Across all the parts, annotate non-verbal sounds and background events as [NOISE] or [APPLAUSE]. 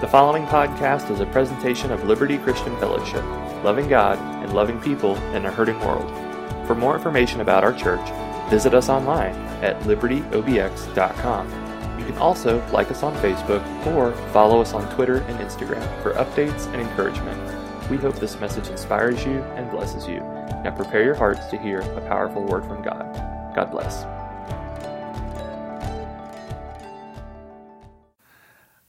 The following podcast is a presentation of Liberty Christian Fellowship, loving God and loving people in a hurting world. For more information about our church, visit us online at libertyobx.com. You can also like us on Facebook or follow us on Twitter and Instagram for updates and encouragement. We hope this message inspires you and blesses you. Now prepare your hearts to hear a powerful word from God. God bless.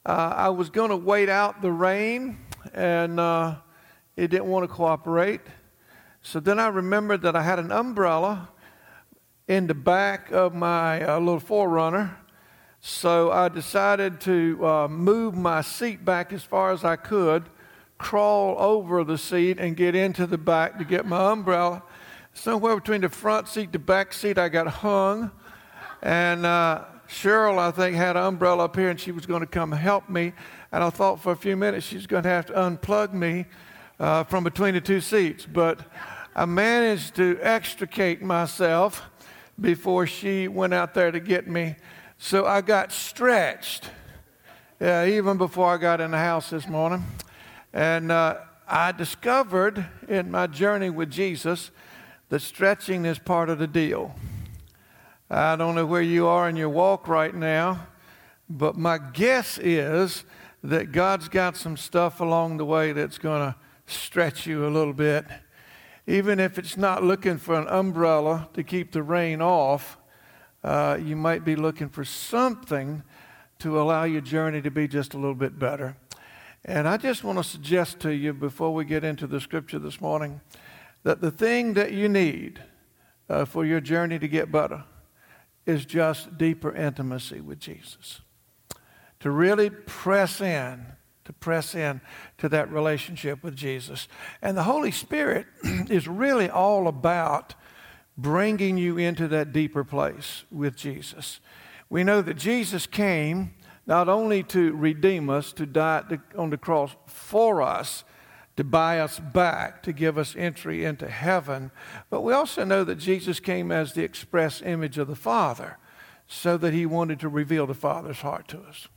Uh, I was going to wait out the rain, and uh, it didn't want to cooperate. So then I remembered that I had an umbrella in the back of my uh, little 4Runner. So I decided to uh, move my seat back as far as I could, crawl over the seat, and get into the back to get my umbrella. Somewhere between the front seat the back seat, I got hung. And uh, Cheryl, I think, had an umbrella up here and she was going to come help me. And I thought for a few minutes she's going to have to unplug me uh, from between the two seats. But I managed to extricate myself before she went out there to get me. So I got stretched uh, even before I got in the house this morning. And uh, I discovered in my journey with Jesus that stretching is part of the deal. I don't know where you are in your walk right now, but my guess is that God's got some stuff along the way that's going to stretch you a little bit. Even if it's not looking for an umbrella to keep the rain off, uh, you might be looking for something to allow your journey to be just a little bit better. And I just want to suggest to you before we get into the scripture this morning that the thing that you need uh, for your journey to get better is just deeper intimacy with Jesus. To really press in, to press in to that relationship with Jesus. And the Holy Spirit [CLEARS THROAT] is really all about bringing you into that deeper place with Jesus. We know that Jesus came not only to redeem us, to die on the cross for us, to buy us back, to give us entry into heaven. But we also know that Jesus came as the express image of the Father, so that he wanted to reveal the Father's heart to us.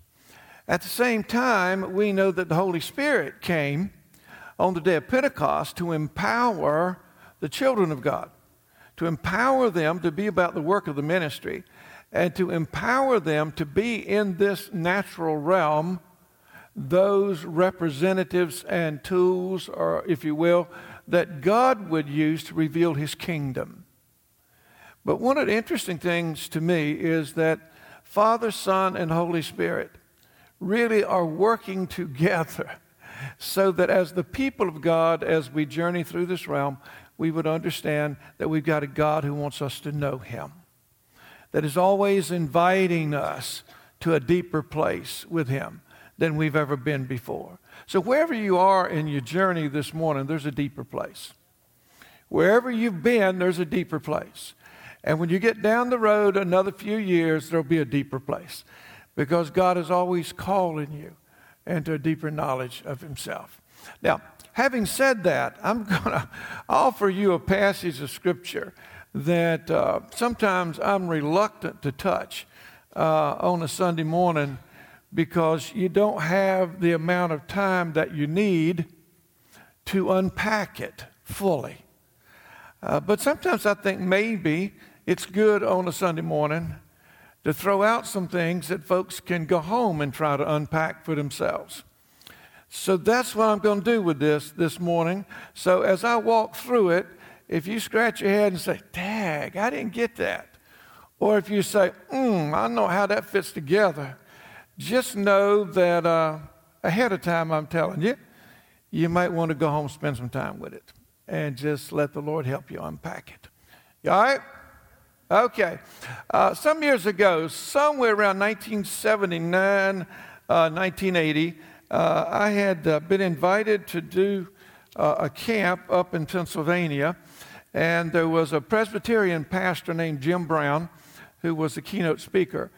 At the same time, we know that the Holy Spirit came on the day of Pentecost to empower the children of God, to empower them to be about the work of the ministry, and to empower them to be in this natural realm those representatives and tools, or if you will, that God would use to reveal his kingdom. But one of the interesting things to me is that Father, Son, and Holy Spirit really are working [LAUGHS] together so that as the people of God, as we journey through this realm, we would understand that we've got a God who wants us to know him, that is always inviting us to a deeper place with him than we've ever been before. So, wherever you are in your journey this morning, there's a deeper place. Wherever you've been, there's a deeper place. And when you get down the road another few years, there'll be a deeper place because God is always calling you into a deeper knowledge of Himself. Now, having said that, I'm [LAUGHS] going to offer you a passage of Scripture that uh, sometimes I'm reluctant to touch uh, on a Sunday morning because you don't have the amount of time that you need to unpack it fully. Uh, but sometimes I think maybe it's good on a Sunday morning to throw out some things that folks can go home and try to unpack for themselves. So that's what I'm going to do with this this morning. So as I walk through it, if you scratch your head and say, Tag, I didn't get that. Or if you say, hmm, I know how that fits together just know that uh, ahead of time, I'm telling you, you might want to go home spend some time with it and just let the Lord help you unpack it. All right? Okay. Uh, some years ago, somewhere around 1979, uh, 1980, uh, I had uh, been invited to do uh, a camp up in Pennsylvania, and there was a Presbyterian pastor named Jim Brown who was the keynote speaker.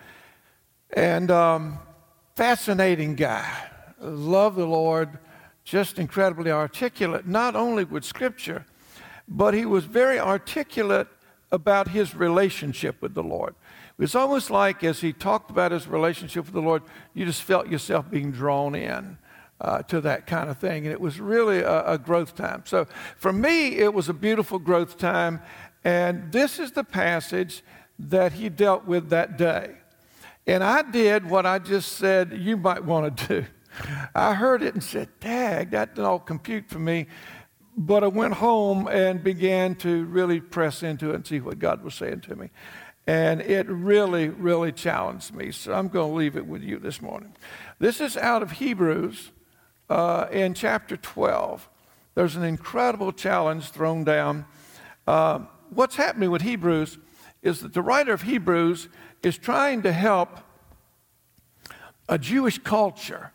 And um, fascinating guy. Love the Lord, just incredibly articulate, not only with Scripture, but he was very articulate about his relationship with the Lord. It was almost like as he talked about his relationship with the Lord, you just felt yourself being drawn in uh, to that kind of thing. And it was really a, a growth time. So for me, it was a beautiful growth time. And this is the passage that he dealt with that day. And I did what I just said you might want to do. I heard it and said, Dag, that didn't all compute for me. But I went home and began to really press into it and see what God was saying to me. And it really, really challenged me. So I'm going to leave it with you this morning. This is out of Hebrews uh, in chapter 12. There's an incredible challenge thrown down. Uh, what's happening with Hebrews is that the writer of Hebrews is trying to help a Jewish culture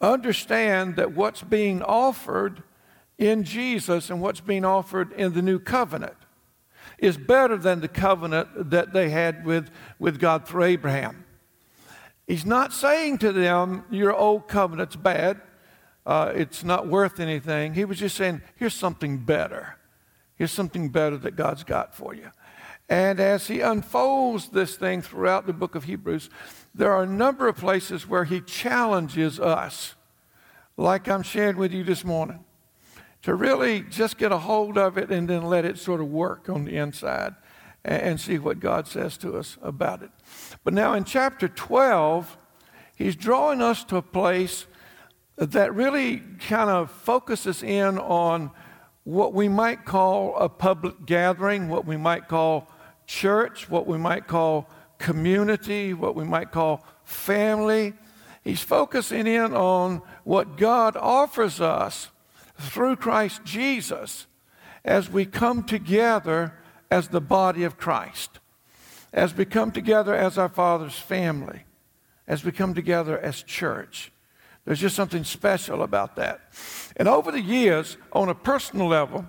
understand that what's being offered in Jesus and what's being offered in the new covenant is better than the covenant that they had with, with God through Abraham. He's not saying to them, Your old covenant's bad, uh, it's not worth anything. He was just saying, Here's something better. Here's something better that God's got for you. And as he unfolds this thing throughout the book of Hebrews, there are a number of places where he challenges us, like I'm sharing with you this morning, to really just get a hold of it and then let it sort of work on the inside and see what God says to us about it. But now in chapter 12, he's drawing us to a place that really kind of focuses in on what we might call a public gathering, what we might call church, what we might call community, what we might call family. He's focusing in on what God offers us through Christ Jesus as we come together as the body of Christ, as we come together as our Father's family, as we come together as church. There's just something special about that. And over the years, on a personal level,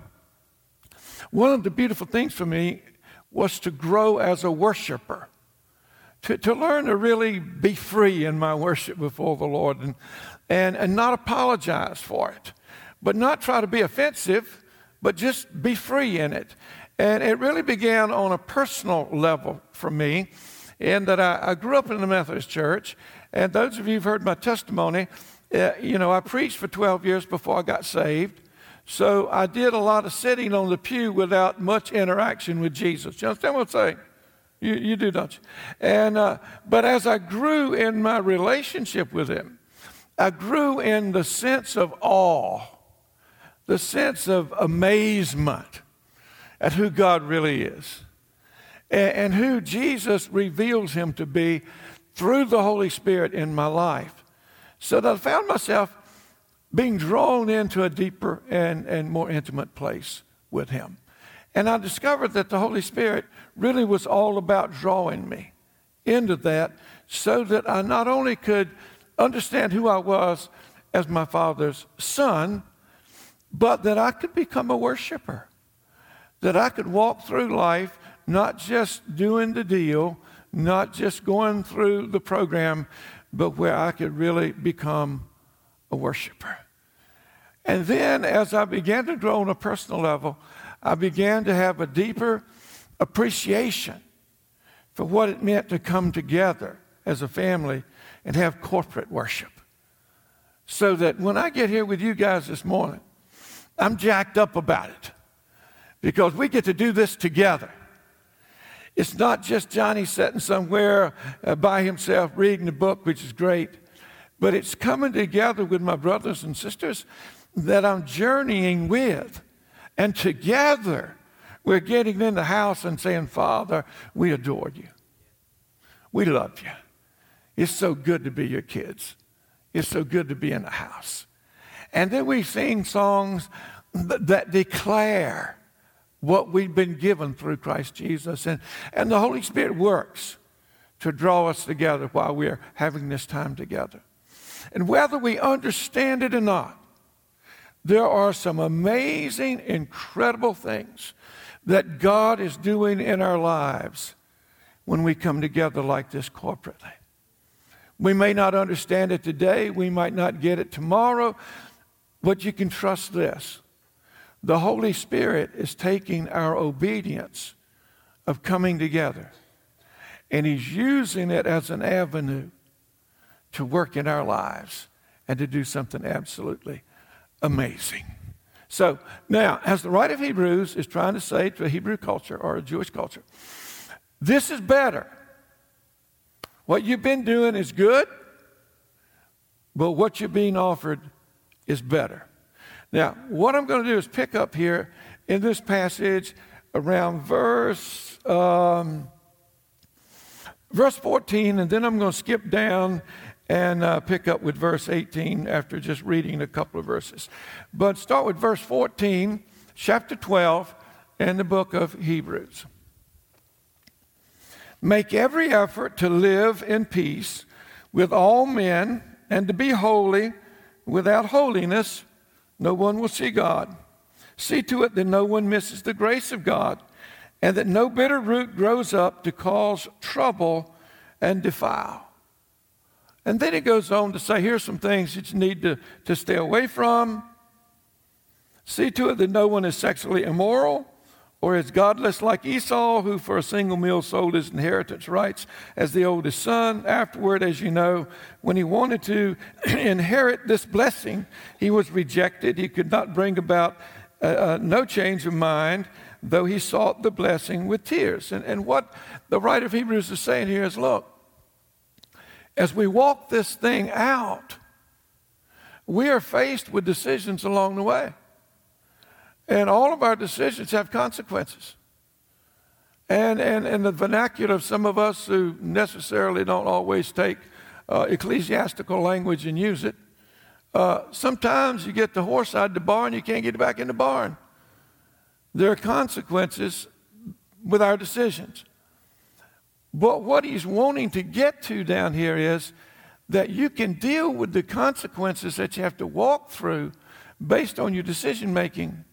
one of the beautiful things for me was to grow as a worshiper, to, to learn to really be free in my worship before the Lord and, and, and not apologize for it, but not try to be offensive, but just be free in it. And it really began on a personal level for me, in that I, I grew up in the Methodist church. And those of you who've heard my testimony, uh, you know, I preached for 12 years before I got saved. So I did a lot of sitting on the pew without much interaction with Jesus. You understand what I'm saying? You, you do, don't you? And, uh, but as I grew in my relationship with Him, I grew in the sense of awe, the sense of amazement at who God really is and, and who Jesus reveals Him to be through the Holy Spirit in my life. So that I found myself being drawn into a deeper and, and more intimate place with Him. And I discovered that the Holy Spirit really was all about drawing me into that so that I not only could understand who I was as my Father's son, but that I could become a worshiper. That I could walk through life not just doing the deal, not just going through the program, but where I could really become a worshiper. And then, as I began to grow on a personal level, I began to have a deeper appreciation for what it meant to come together as a family and have corporate worship. So that when I get here with you guys this morning, I'm jacked up about it because we get to do this together. It's not just Johnny sitting somewhere uh, by himself reading a book, which is great. But it's coming together with my brothers and sisters that I'm journeying with. And together, we're getting in the house and saying, Father, we adore you. We love you. It's so good to be your kids. It's so good to be in the house. And then we sing songs that declare what we've been given through Christ Jesus. And, and the Holy Spirit works to draw us together while we're having this time together. And whether we understand it or not, there are some amazing, incredible things that God is doing in our lives when we come together like this corporately. We may not understand it today, we might not get it tomorrow, but you can trust this. The Holy Spirit is taking our obedience of coming together, and He's using it as an avenue to work in our lives and to do something absolutely amazing. So now, as the writer of Hebrews is trying to say to a Hebrew culture or a Jewish culture, this is better. What you've been doing is good, but what you're being offered is better. Now, what I'm going to do is pick up here in this passage around verse um, verse 14, and then I'm going to skip down and uh, pick up with verse 18 after just reading a couple of verses. But start with verse 14, chapter 12, in the book of Hebrews. Make every effort to live in peace with all men and to be holy. Without holiness, no one will see God. See to it that no one misses the grace of God and that no bitter root grows up to cause trouble and defile. And then he goes on to say, here's some things that you need to, to stay away from. See to it that no one is sexually immoral or is godless like Esau, who for a single meal sold his inheritance rights as the oldest son. Afterward, as you know, when he wanted to [CLEARS THROAT] inherit this blessing, he was rejected. He could not bring about uh, uh, no change of mind though he sought the blessing with tears. And, and what the writer of Hebrews is saying here is look, as we walk this thing out, we are faced with decisions along the way. And all of our decisions have consequences. And, and, and the vernacular of some of us who necessarily don't always take uh, ecclesiastical language and use it, uh, sometimes you get the horse out of the barn, you can't get it back in the barn. There are consequences with our decisions. But what he's wanting to get to down here is that you can deal with the consequences that you have to walk through based on your decision making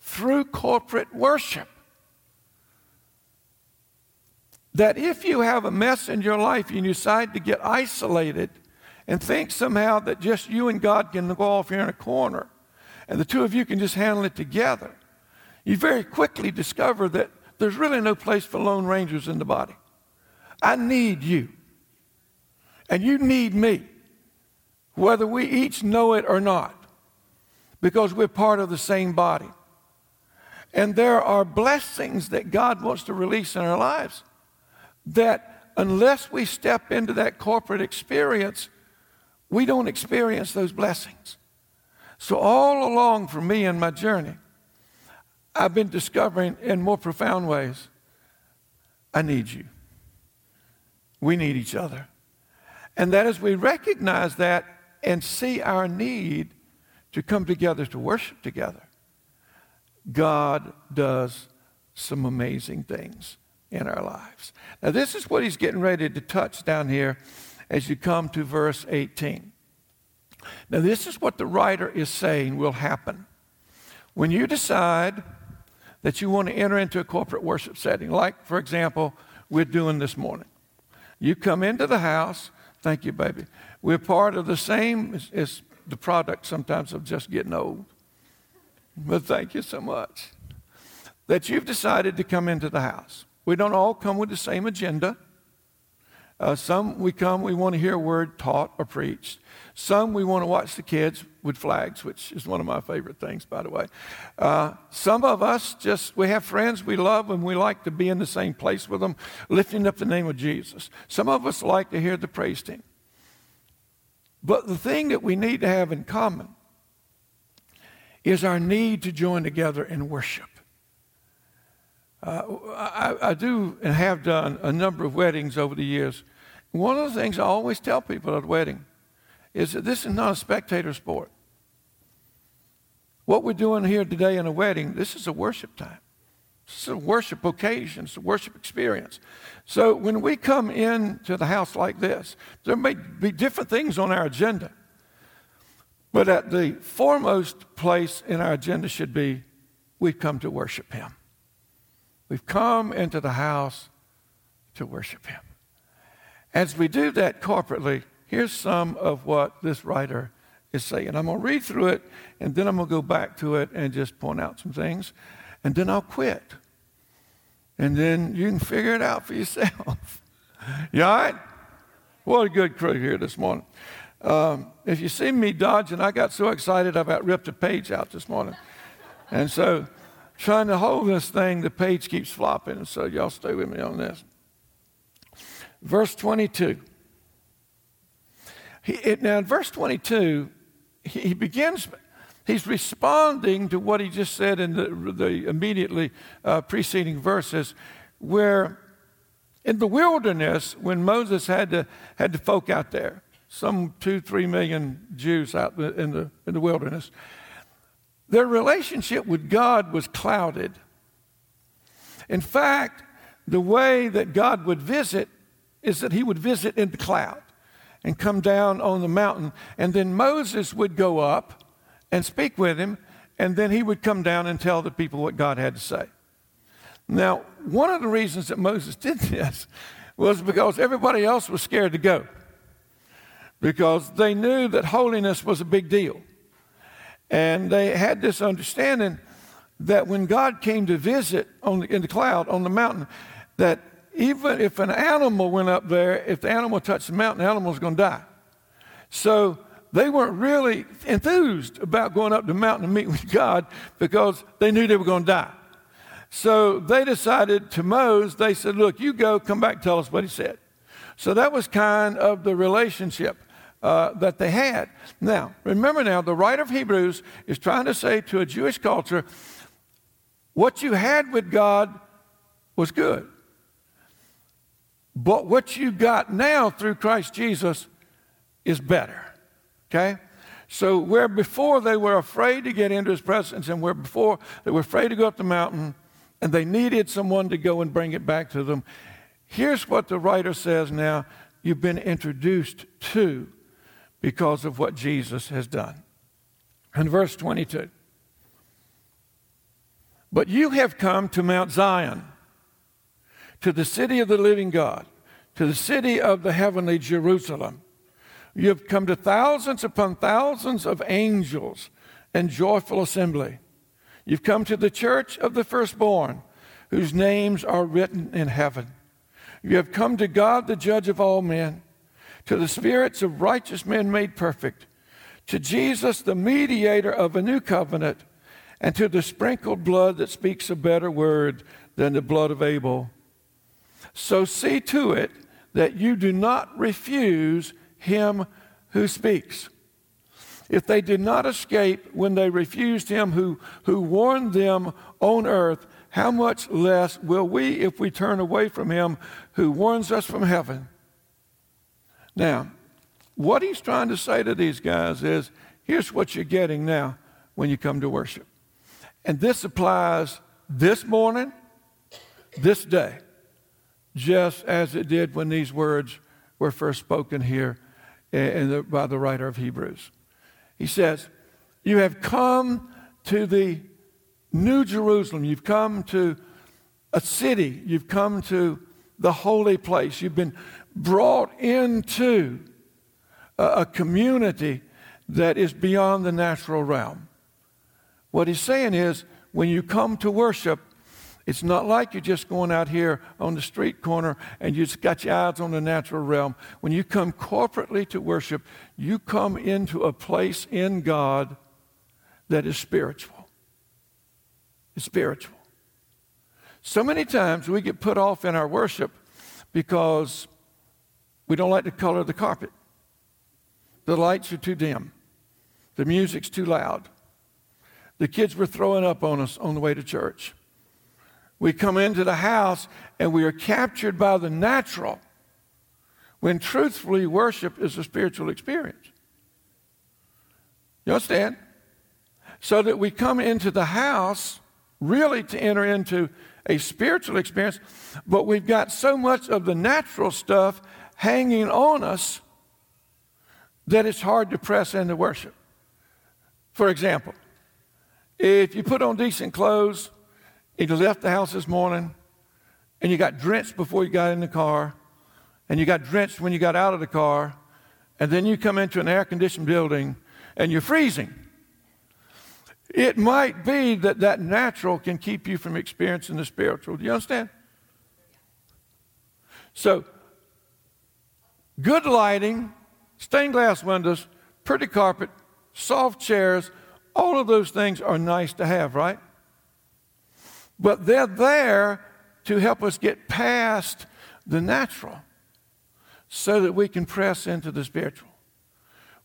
through corporate worship. That if you have a mess in your life and you decide to get isolated and think somehow that just you and God can go off here in a corner and the two of you can just handle it together, you very quickly discover that there's really no place for lone rangers in the body. I need you. And you need me, whether we each know it or not, because we're part of the same body. And there are blessings that God wants to release in our lives that unless we step into that corporate experience, we don't experience those blessings. So, all along for me in my journey, I've been discovering in more profound ways I need you. We need each other. And that as we recognize that and see our need to come together to worship together, God does some amazing things in our lives. Now, this is what he's getting ready to touch down here as you come to verse 18. Now, this is what the writer is saying will happen. When you decide that you want to enter into a corporate worship setting, like, for example, we're doing this morning. You come into the house, thank you, baby. We're part of the same, as the product sometimes of just getting old. But thank you so much that you've decided to come into the house. We don't all come with the same agenda. Uh, some we come, we want to hear a word taught or preached. Some we want to watch the kids with flags, which is one of my favorite things, by the way. Uh, some of us just, we have friends we love and we like to be in the same place with them, lifting up the name of Jesus. Some of us like to hear the praise team. But the thing that we need to have in common is our need to join together in worship. Uh, I, I, do and have done a number of weddings over the years. One of the things I always tell people at a wedding is that this is not a spectator sport. What we're doing here today in a wedding, this is a worship time. It's a worship occasion, it's a worship experience. So when we come into the house like this, there may be different things on our agenda. But at the foremost place in our agenda should be we've come to worship Him. We've come into the house to worship Him. As we do that corporately, here's some of what this writer is saying. I'm going to read through it, and then I'm going to go back to it and just point out some things, and then I'll quit. And then you can figure it out for yourself. [LAUGHS] you all right? What a good crew here this morning. Um, if you see me dodging, I got so excited I about ripped a page out this morning. and so, trying to hold this thing, the page keeps flopping. So, y'all stay with me on this. Verse 22. He, it, now, in verse 22, he, he, begins, he's responding to what he just said in the, the immediately uh, preceding verses, where in the wilderness, when Moses had to, had the folk out there, some two, three million Jews out in the, in the wilderness, their relationship with God was clouded. In fact, the way that God would visit is that he would visit in the cloud and come down on the mountain. And then Moses would go up and speak with him, and then he would come down and tell the people what God had to say. Now, one of the reasons that Moses [LAUGHS] did this was because everybody else was scared to go, because they knew that holiness was a big deal. And they had this understanding that when God came to visit the, in the cloud on the mountain, that even if an animal went up there, if the animal touched the mountain, the animal was going to die. So they weren't really enthused about going up the mountain to meet with [LAUGHS] God because they knew they were going to die. So they decided to Moses, they said, Look, you go, come back, tell us what he said. So that was kind of the relationship uh, that they had. Now, remember now, the writer of Hebrews is trying to say to a Jewish culture, what you had with God was good. But what you got now through Christ Jesus is better. Okay? So, where before they were afraid to get into his presence, and where before they were afraid to go up the mountain, and they needed someone to go and bring it back to them, here's what the writer says now you've been introduced to because of what Jesus has done. In verse 22, but you have come to Mount Zion to the city of the living God, to the city of the heavenly Jerusalem. You have come to thousands upon thousands of angels and joyful assembly. You've come to the church of the firstborn, whose names are written in heaven. You have come to God, the judge of all men, to the spirits of righteous men made perfect, to Jesus, the mediator of a new covenant, and to the sprinkled blood that speaks a better word than the blood of Abel. So see to it that you do not refuse him who speaks. If they did not escape when they refused him who, who warned them on earth, how much less will we if we turn away from him who warns us from heaven? Now, what he's trying to say to these guys is here's what you're getting now when you come to worship. And this applies this morning, this day just as it did when these words were first spoken here the, by the writer of Hebrews. He says, You have come to the New Jerusalem, you've come to a city, you've come to the holy place, you've been brought into a, a community that is beyond the natural realm. What he's saying is, when you come to worship, it's not like you're just going out here on the street corner and you just got your eyes on the natural realm. When you come corporately to worship, you come into a place in God that is spiritual. It's spiritual. So many times we get put off in our worship because we don't like the color of the carpet. The lights are too dim. The music's too loud. The kids were throwing up on us on the way to church. We come into the house and we are captured by the natural when truthfully worship is a spiritual experience. You understand? So that we come into the house really to enter into a spiritual experience, but we've got so much of the natural stuff hanging on us that it's hard to press into worship. For example, if you put on decent clothes, you left the house this morning and you got drenched before you got in the car, and you got drenched when you got out of the car, and then you come into an air conditioned building and you're freezing. It might be that that natural can keep you from experiencing the spiritual. Do you understand? So, good lighting, stained glass windows, pretty carpet, soft chairs, all of those things are nice to have, right? But they're there to help us get past the natural so that we can press into the spiritual.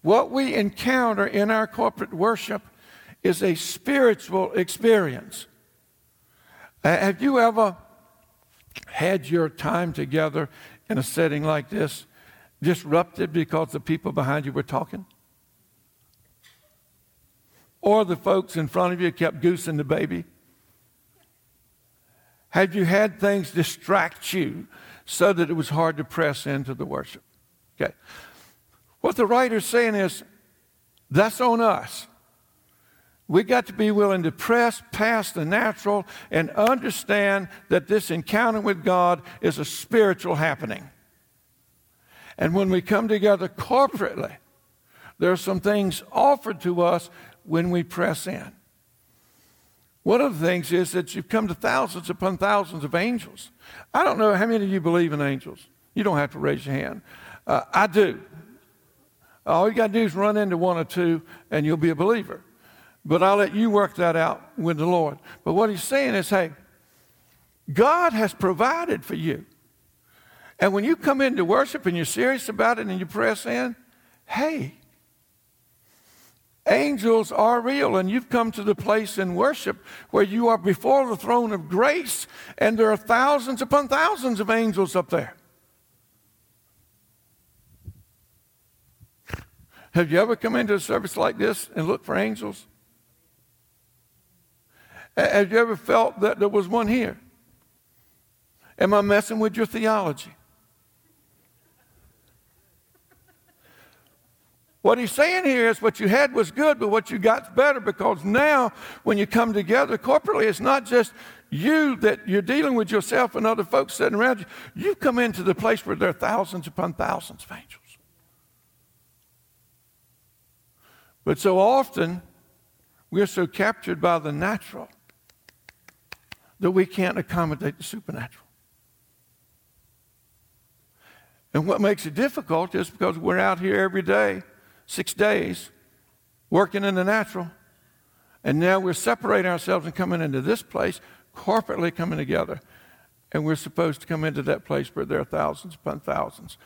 What we encounter in our corporate worship is a spiritual experience. Uh, have you ever had your time together in a setting like this disrupted because the people behind you were talking? Or the folks in front of you kept goosing the baby? Have you had things distract you so that it was hard to press into the worship? Okay. What the writer's saying is that's on us. We got to be willing to press past the natural and understand that this encounter with God is a spiritual happening. And when we come together corporately, there are some things offered to us when we press in. One of the things is that you've come to thousands upon thousands of angels. I don't know how many of you believe in angels. You don't have to raise your hand. Uh, I do. All you got to do is run into one or two, and you'll be a believer. But I'll let you work that out with the Lord. But what he's saying is, hey, God has provided for you. And when you come into worship and you're serious about it and you press in, hey, angels are real. And you've come to the place in worship where you are before the throne of grace and there are thousands upon thousands of angels up there. Have you ever come into a service like this and looked for angels? Have you ever felt that there was one here? Am I messing with your theology? What he's saying here is what you had was good, but what you got's better because now when you come together corporately, it's not just you that you're dealing with yourself and other folks sitting around you. You come into the place where there are thousands upon thousands of angels. But so often, we're so captured by the natural that we can't accommodate the supernatural. And what makes it difficult is because we're out here every day, six days, working in the natural, and now we're separating ourselves and coming into this place, corporately coming together. And we're supposed to come into that place where there are thousands upon thousands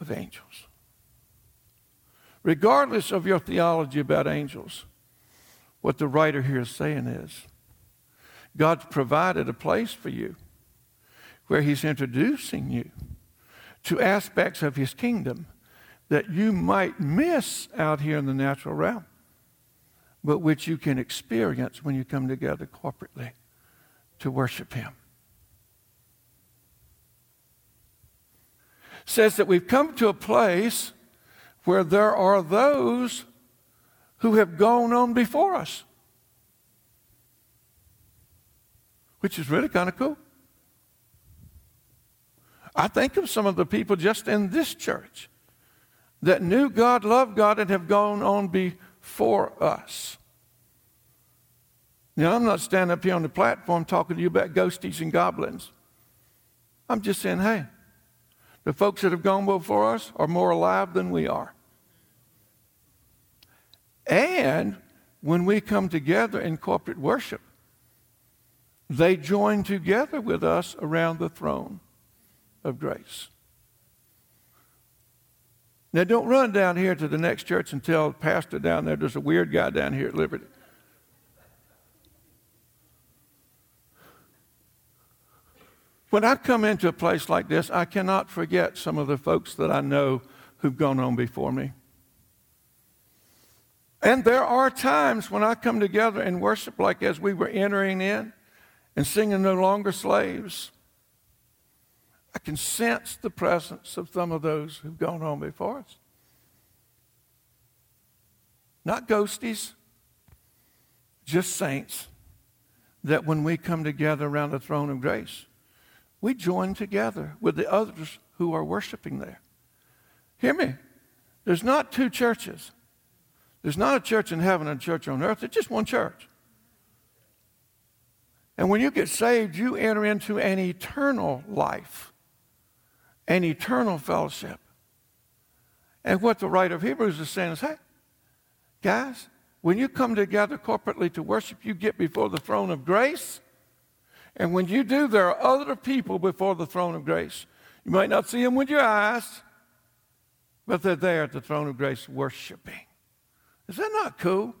of angels. Regardless of your theology about angels, what the writer here is saying is God's provided a place for you where He's introducing you to aspects of His kingdom that you might miss out here in the natural realm, but which you can experience when you come together corporately to worship Him. Says that we've come to a place where there are those who have gone on before us. which is really kind of cool. I think of some of the people just in this church that knew God, loved God, and have gone on before us. Now, I'm not standing up here on the platform talking to you about ghosties and goblins. I'm just saying, hey, the folks that have gone before us are more alive than we are. And when we come together in corporate worship, they join together with us around the throne of grace. Now, don't run down here to the next church and tell the pastor down there there's a weird guy down here at Liberty. When I come into a place like this, I cannot forget some of the folks that I know who've gone on before me. And there are times when I come together and worship like as we were entering in, and singing No Longer Slaves, I can sense the presence of some of those who've gone on before us. Not ghosties, just saints that when we come together around the throne of grace, we join together with the others who are worshiping there. Hear me. There's not two churches. There's not a church in heaven and a church on earth. It's just one church. And when you get saved, you enter into an eternal life, an eternal fellowship. And what the writer of Hebrews is saying is, hey, guys, when you come together corporately to worship, you get before the throne of grace. And when you do, there are other people before the throne of grace. You might not see them with your eyes, but they're there at the throne of grace worshiping. Is that not cool?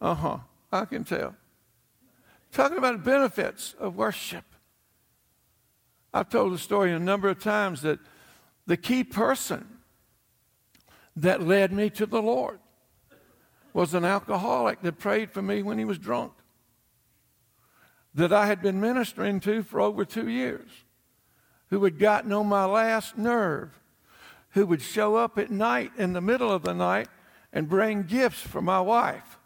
Uh huh. I can tell. Talking about benefits of worship. I've told the story a number of times that the key person that led me to the Lord was an alcoholic that prayed for me when he was drunk, that I had been ministering to for over two years, who had gotten on my last nerve, who would show up at night in the middle of the night and bring gifts for my wife,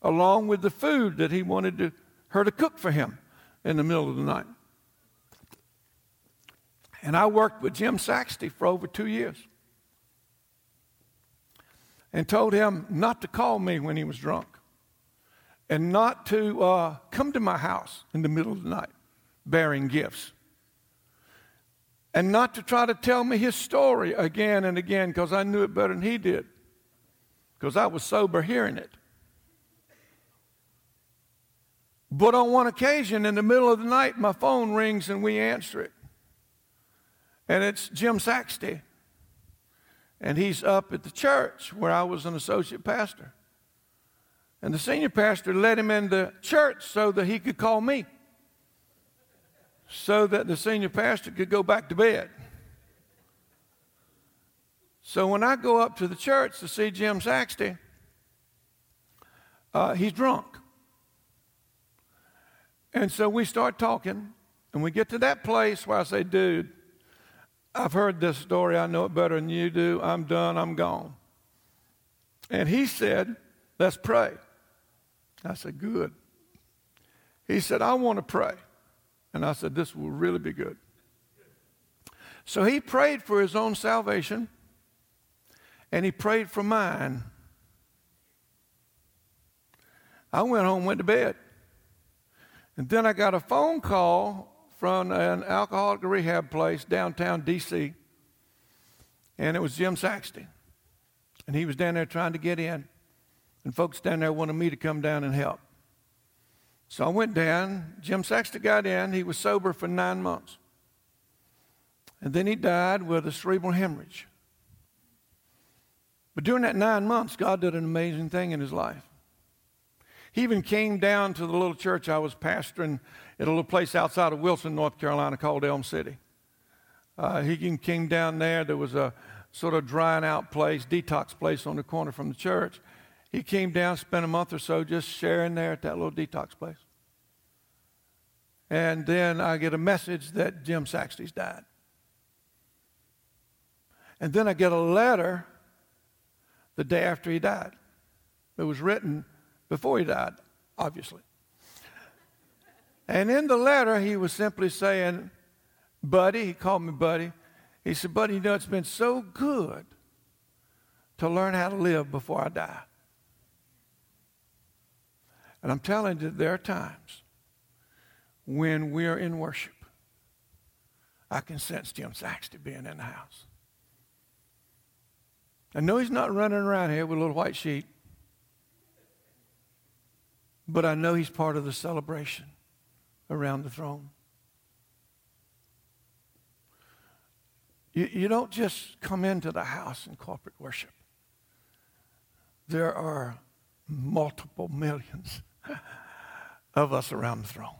along with the food that he wanted to, her to cook for him in the middle of the night. And I worked with Jim Saxty for over two years and told him not to call me when he was drunk and not to uh, come to my house in the middle of the night bearing gifts and not to try to tell me his story again and again because I knew it better than he did because I was sober hearing it. But on one occasion, in the middle of the night, my phone rings and we answer it. And it's Jim Saxty and he's up at the church where I was an associate pastor. And the senior pastor let him into the church so that he could call me, so that the senior pastor could go back to bed. So when I go up to the church to see Jim Saxty, uh, he's drunk. And so we start talking, and we get to that place where I say, dude, I've heard this story. I know it better than you do. I'm done. I'm gone. And he said, Let's pray. I said, Good. He said, I want to pray. And I said, This will really be good. So he prayed for his own salvation and he prayed for mine. I went home, went to bed. And then I got a phone call from an alcoholic rehab place downtown D.C., and it was Jim Saxton. And he was down there trying to get in, and folks down there wanted me to come down and help. So I went down. Jim Saxton got in. He was sober for nine months. And then he died with a cerebral hemorrhage. But during that nine months, God did an amazing thing in his life. He even came down to the little church I was pastoring at a little place outside of Wilson, North Carolina called Elm City. Uh, he came down there. There was a sort of drying out place, detox place on the corner from the church. He came down, spent a month or so just sharing there at that little detox place. And then I get a message that Jim Saxty's died. And then I get a letter the day after he died. It was written before he died, obviously. And in the letter, he was simply saying, Buddy, he called me Buddy. He said, Buddy, you know, it's been so good to learn how to live before I die. And I'm telling you, there are times when we're in worship. I can sense Jim Saxty being in the house. I know he's not running around here with a little white sheet, but I know he's part of the celebration around the throne. You, you don't just come into the house in corporate worship. There are multiple millions [LAUGHS] of us around the throne.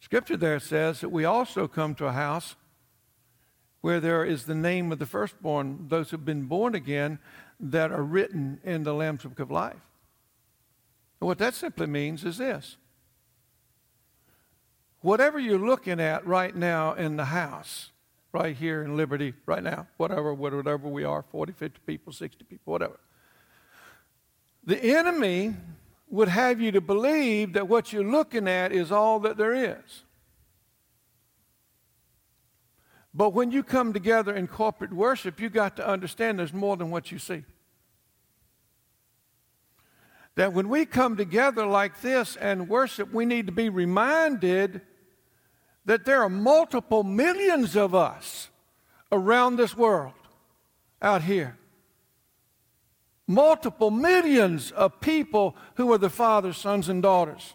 Scripture there says that we also come to a house where there is the name of the firstborn, those who've been born again, that are written in the Lamb's Book of Life. And what that simply means is this whatever you're looking at right now in the house, right here in Liberty, right now, whatever, whatever we are 40, 50 people, 60 people, whatever. The enemy would have you to believe that what you're looking at is all that there is. But when you come together in corporate worship, you got to understand there's more than what you see that when we come together like this and worship, we need to be reminded that there are multiple millions of us around this world out here. Multiple millions of people who are the Father's sons and daughters.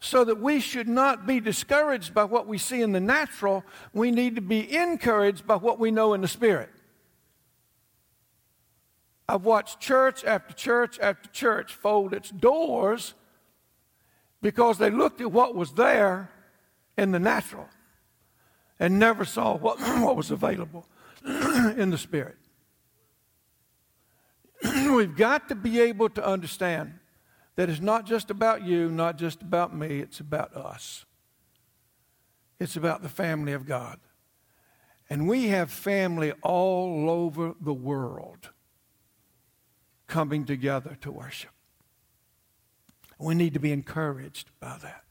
So that we should not be discouraged by what we see in the natural, we need to be encouraged by what we know in the Spirit. I've watched church after church after church fold its doors because they looked at what was there in the natural and never saw what, [CLEARS THROAT] what was available [CLEARS THROAT] in the Spirit. [CLEARS THROAT] We've got to be able to understand that it's not just about you, not just about me, it's about us. It's about the family of God. And we have family all over the world coming together to worship. We need to be encouraged by that.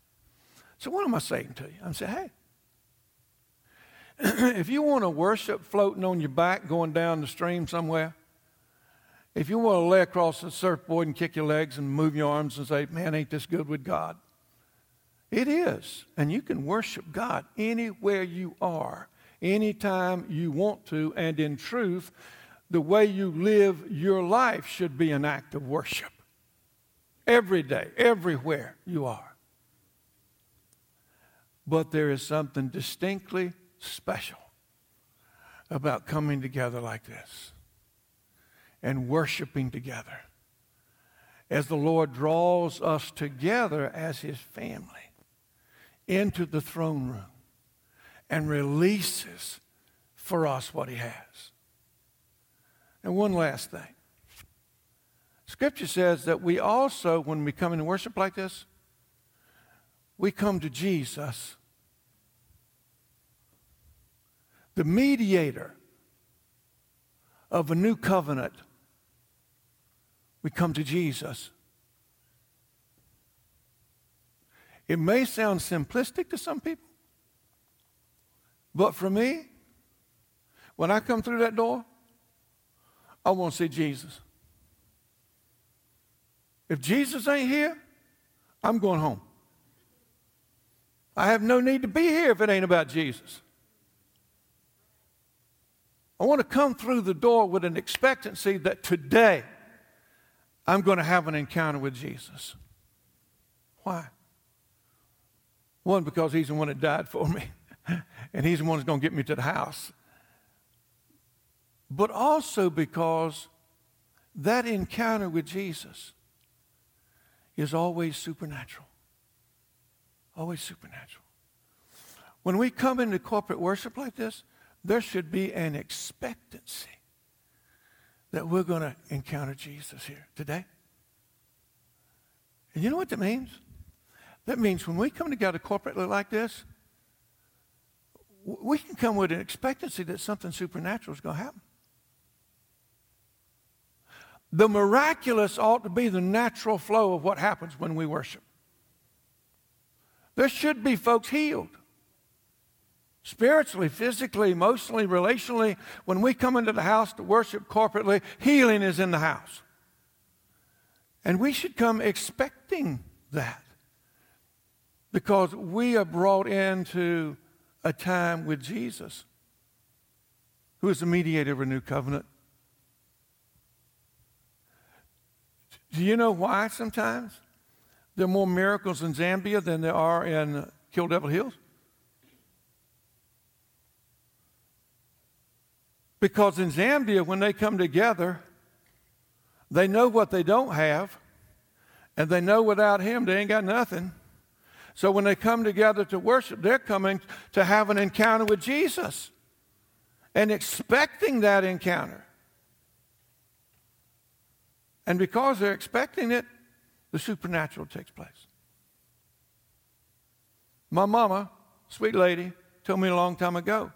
So, what am I saying to you? I'm saying, hey, [CLEARS THROAT] if you want to worship floating on your back going down the stream somewhere, if you want to lay across the surfboard and kick your legs and move your arms and say, man, ain't this good with God? It is. And you can worship God anywhere you are, anytime you want to. And in truth, the way you live your life should be an act of worship. Every day, everywhere you are. But there is something distinctly special about coming together like this and worshiping together as the Lord draws us together as His family into the throne room and releases for us what He has. And one last thing Scripture says that we also, when we come into worship like this, we come to Jesus the mediator of a new covenant, we come to Jesus. It may sound simplistic to some people, but for me, when I come through that door, I want to see Jesus. If Jesus ain't here, I'm going home. I have no need to be here if it ain't about Jesus. I want to come through the door with an expectancy that today I'm going to have an encounter with Jesus. Why? One, because he's the one that died for me, [LAUGHS] and he's the one that's going to get me to the house. But also because that encounter with Jesus is always supernatural. Always supernatural. When we come into corporate worship like this, there should be an expectancy that we're going to encounter Jesus here today. And you know what that means? That means when we come together corporately like this, we can come with an expectancy that something supernatural is going to happen. The miraculous ought to be the natural flow of what happens when we worship. There should be folks healed spiritually, physically, emotionally, relationally, when we come into the house to worship corporately, healing is in the house. And we should come expecting that because we are brought into a time with Jesus, who is the mediator of a new covenant. Do you know why sometimes there are more miracles in Zambia than there are in Kill Devil Hills? Because in Zambia, when they come together, they know what they don't have, and they know without Him they ain't got nothing. So when they come together to worship, they're coming to have an encounter with Jesus and expecting that encounter. And because they're expecting it, the supernatural takes place. My mama, sweet lady, told me a long time ago,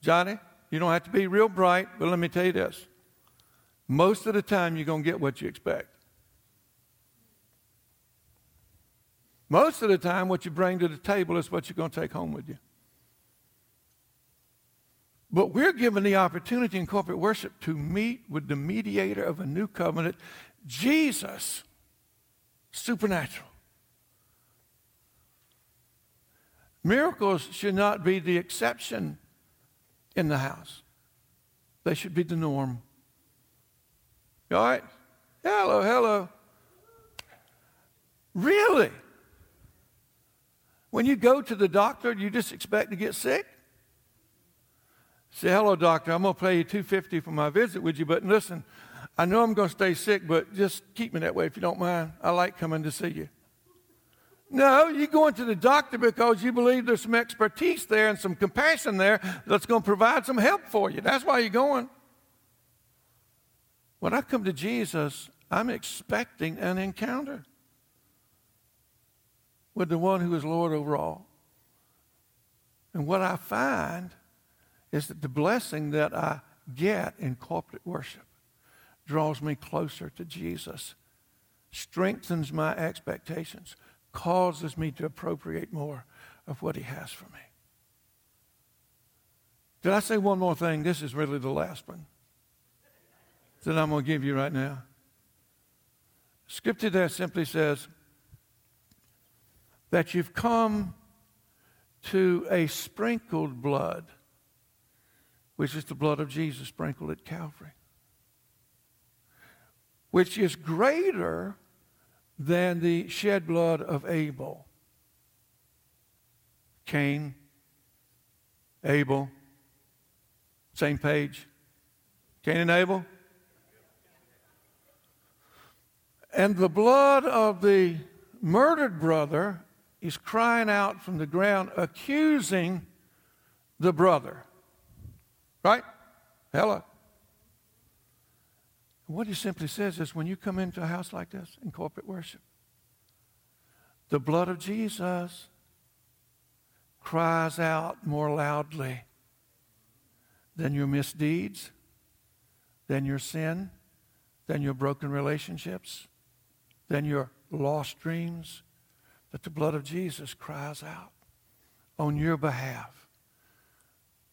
Johnny, you don't have to be real bright, but let me tell you this. Most of the time, you're going to get what you expect. Most of the time, what you bring to the table is what you're going to take home with you. But we're given the opportunity in corporate worship to meet with the mediator of a new covenant, Jesus, supernatural. Miracles should not be the exception in the house. They should be the norm. All right? Hello, hello. Really? When you go to the doctor, you just expect to get sick? Say, hello, doctor. I'm going to pay you 250 for my visit with you, but listen, I know I'm going to stay sick, but just keep me that way if you don't mind. I like coming to see you. No, you're going to the doctor because you believe there's some expertise there and some compassion there that's going to provide some help for you. That's why you're going. When I come to Jesus, I'm expecting an encounter with the one who is Lord over all. And what I find is that the blessing that I get in corporate worship draws me closer to Jesus, strengthens my expectations, causes me to appropriate more of what he has for me. Did I say one more thing? This is really the last one that I'm going to give you right now. Scripture there simply says that you've come to a sprinkled blood, which is the blood of Jesus sprinkled at Calvary, which is greater than the shed blood of Abel. Cain, Abel, same page. Cain and Abel. And the blood of the murdered brother is crying out from the ground, accusing the brother. Right? Hello. What he simply says is when you come into a house like this in corporate worship, the blood of Jesus cries out more loudly than your misdeeds, than your sin, than your broken relationships, than your lost dreams, that the blood of Jesus cries out on your behalf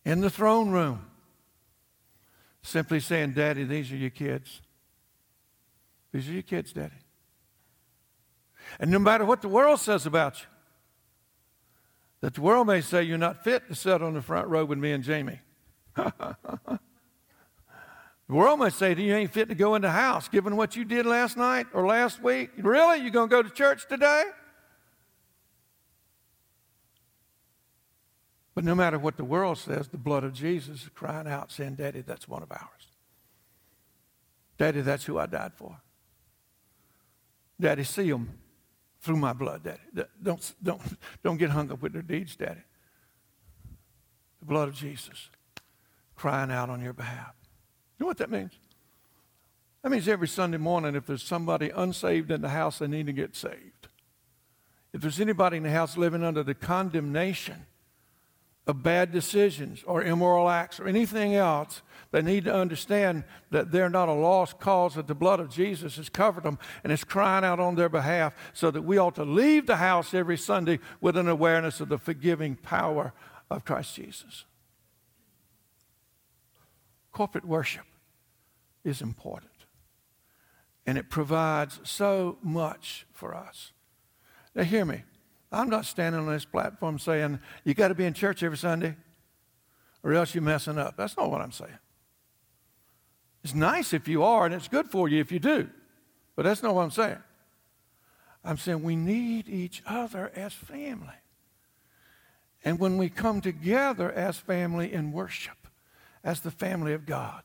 in the throne room, simply saying, Daddy, these are your kids. These are your kids, Daddy. And no matter what the world says about you, that the world may say you're not fit to sit on the front row with me and Jamie. [LAUGHS] the world may say that you ain't fit to go in the house given what you did last night or last week. Really? You're going to go to church today? But no matter what the world says, the blood of Jesus is crying out, saying, Daddy, that's one of ours. Daddy, that's who I died for. Daddy, see them through my blood, Daddy. Don't, don't, don't get hung up with their deeds, Daddy. The blood of Jesus crying out on your behalf. You know what that means? That means every Sunday morning, if there's somebody unsaved in the house, they need to get saved. If there's anybody in the house living under the condemnation of bad decisions or immoral acts or anything else, they need to understand that they're not a lost cause, that the blood of Jesus has covered them and is crying out on their behalf, so that we ought to leave the house every Sunday with an awareness of the forgiving power of Christ Jesus. Corporate worship is important, and it provides so much for us. Now, hear me. I'm not standing on this platform saying, you got to be in church every Sunday or else you're messing up. That's not what I'm saying. It's nice if you are, and it's good for you if you do. But that's not what I'm saying. I'm saying we need each other as family. And when we come together as family in worship, as the family of God,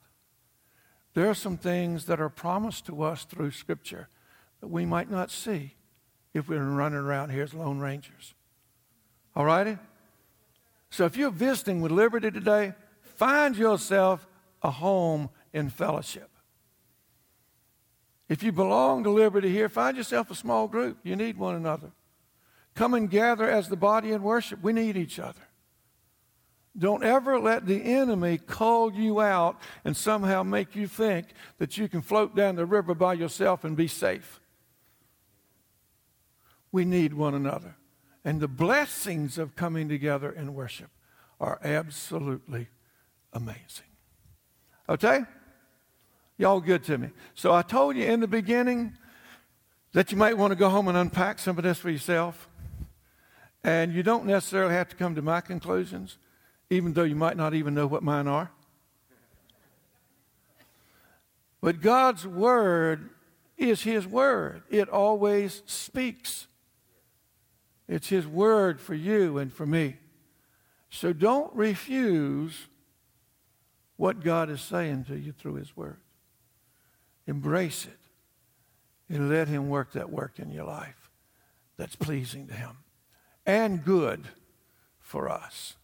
there are some things that are promised to us through Scripture that we might not see if we are running around here as Lone Rangers. All righty? So if you're visiting with Liberty today, find yourself a home in fellowship. If you belong to Liberty here, find yourself a small group. You need one another. Come and gather as the body in worship. We need each other. Don't ever let the enemy call you out and somehow make you think that you can float down the river by yourself and be safe. We need one another. And the blessings of coming together in worship are absolutely amazing. Okay? Y'all good to me. So I told you in the beginning that you might want to go home and unpack some of this for yourself. And you don't necessarily have to come to my conclusions. even though you might not even know what mine are. But God's Word is His Word, it always speaks. It's His Word for you and for me. So don't refuse what God is saying to you through His Word. Embrace it and let Him work that work in your life that's pleasing to Him and good for us.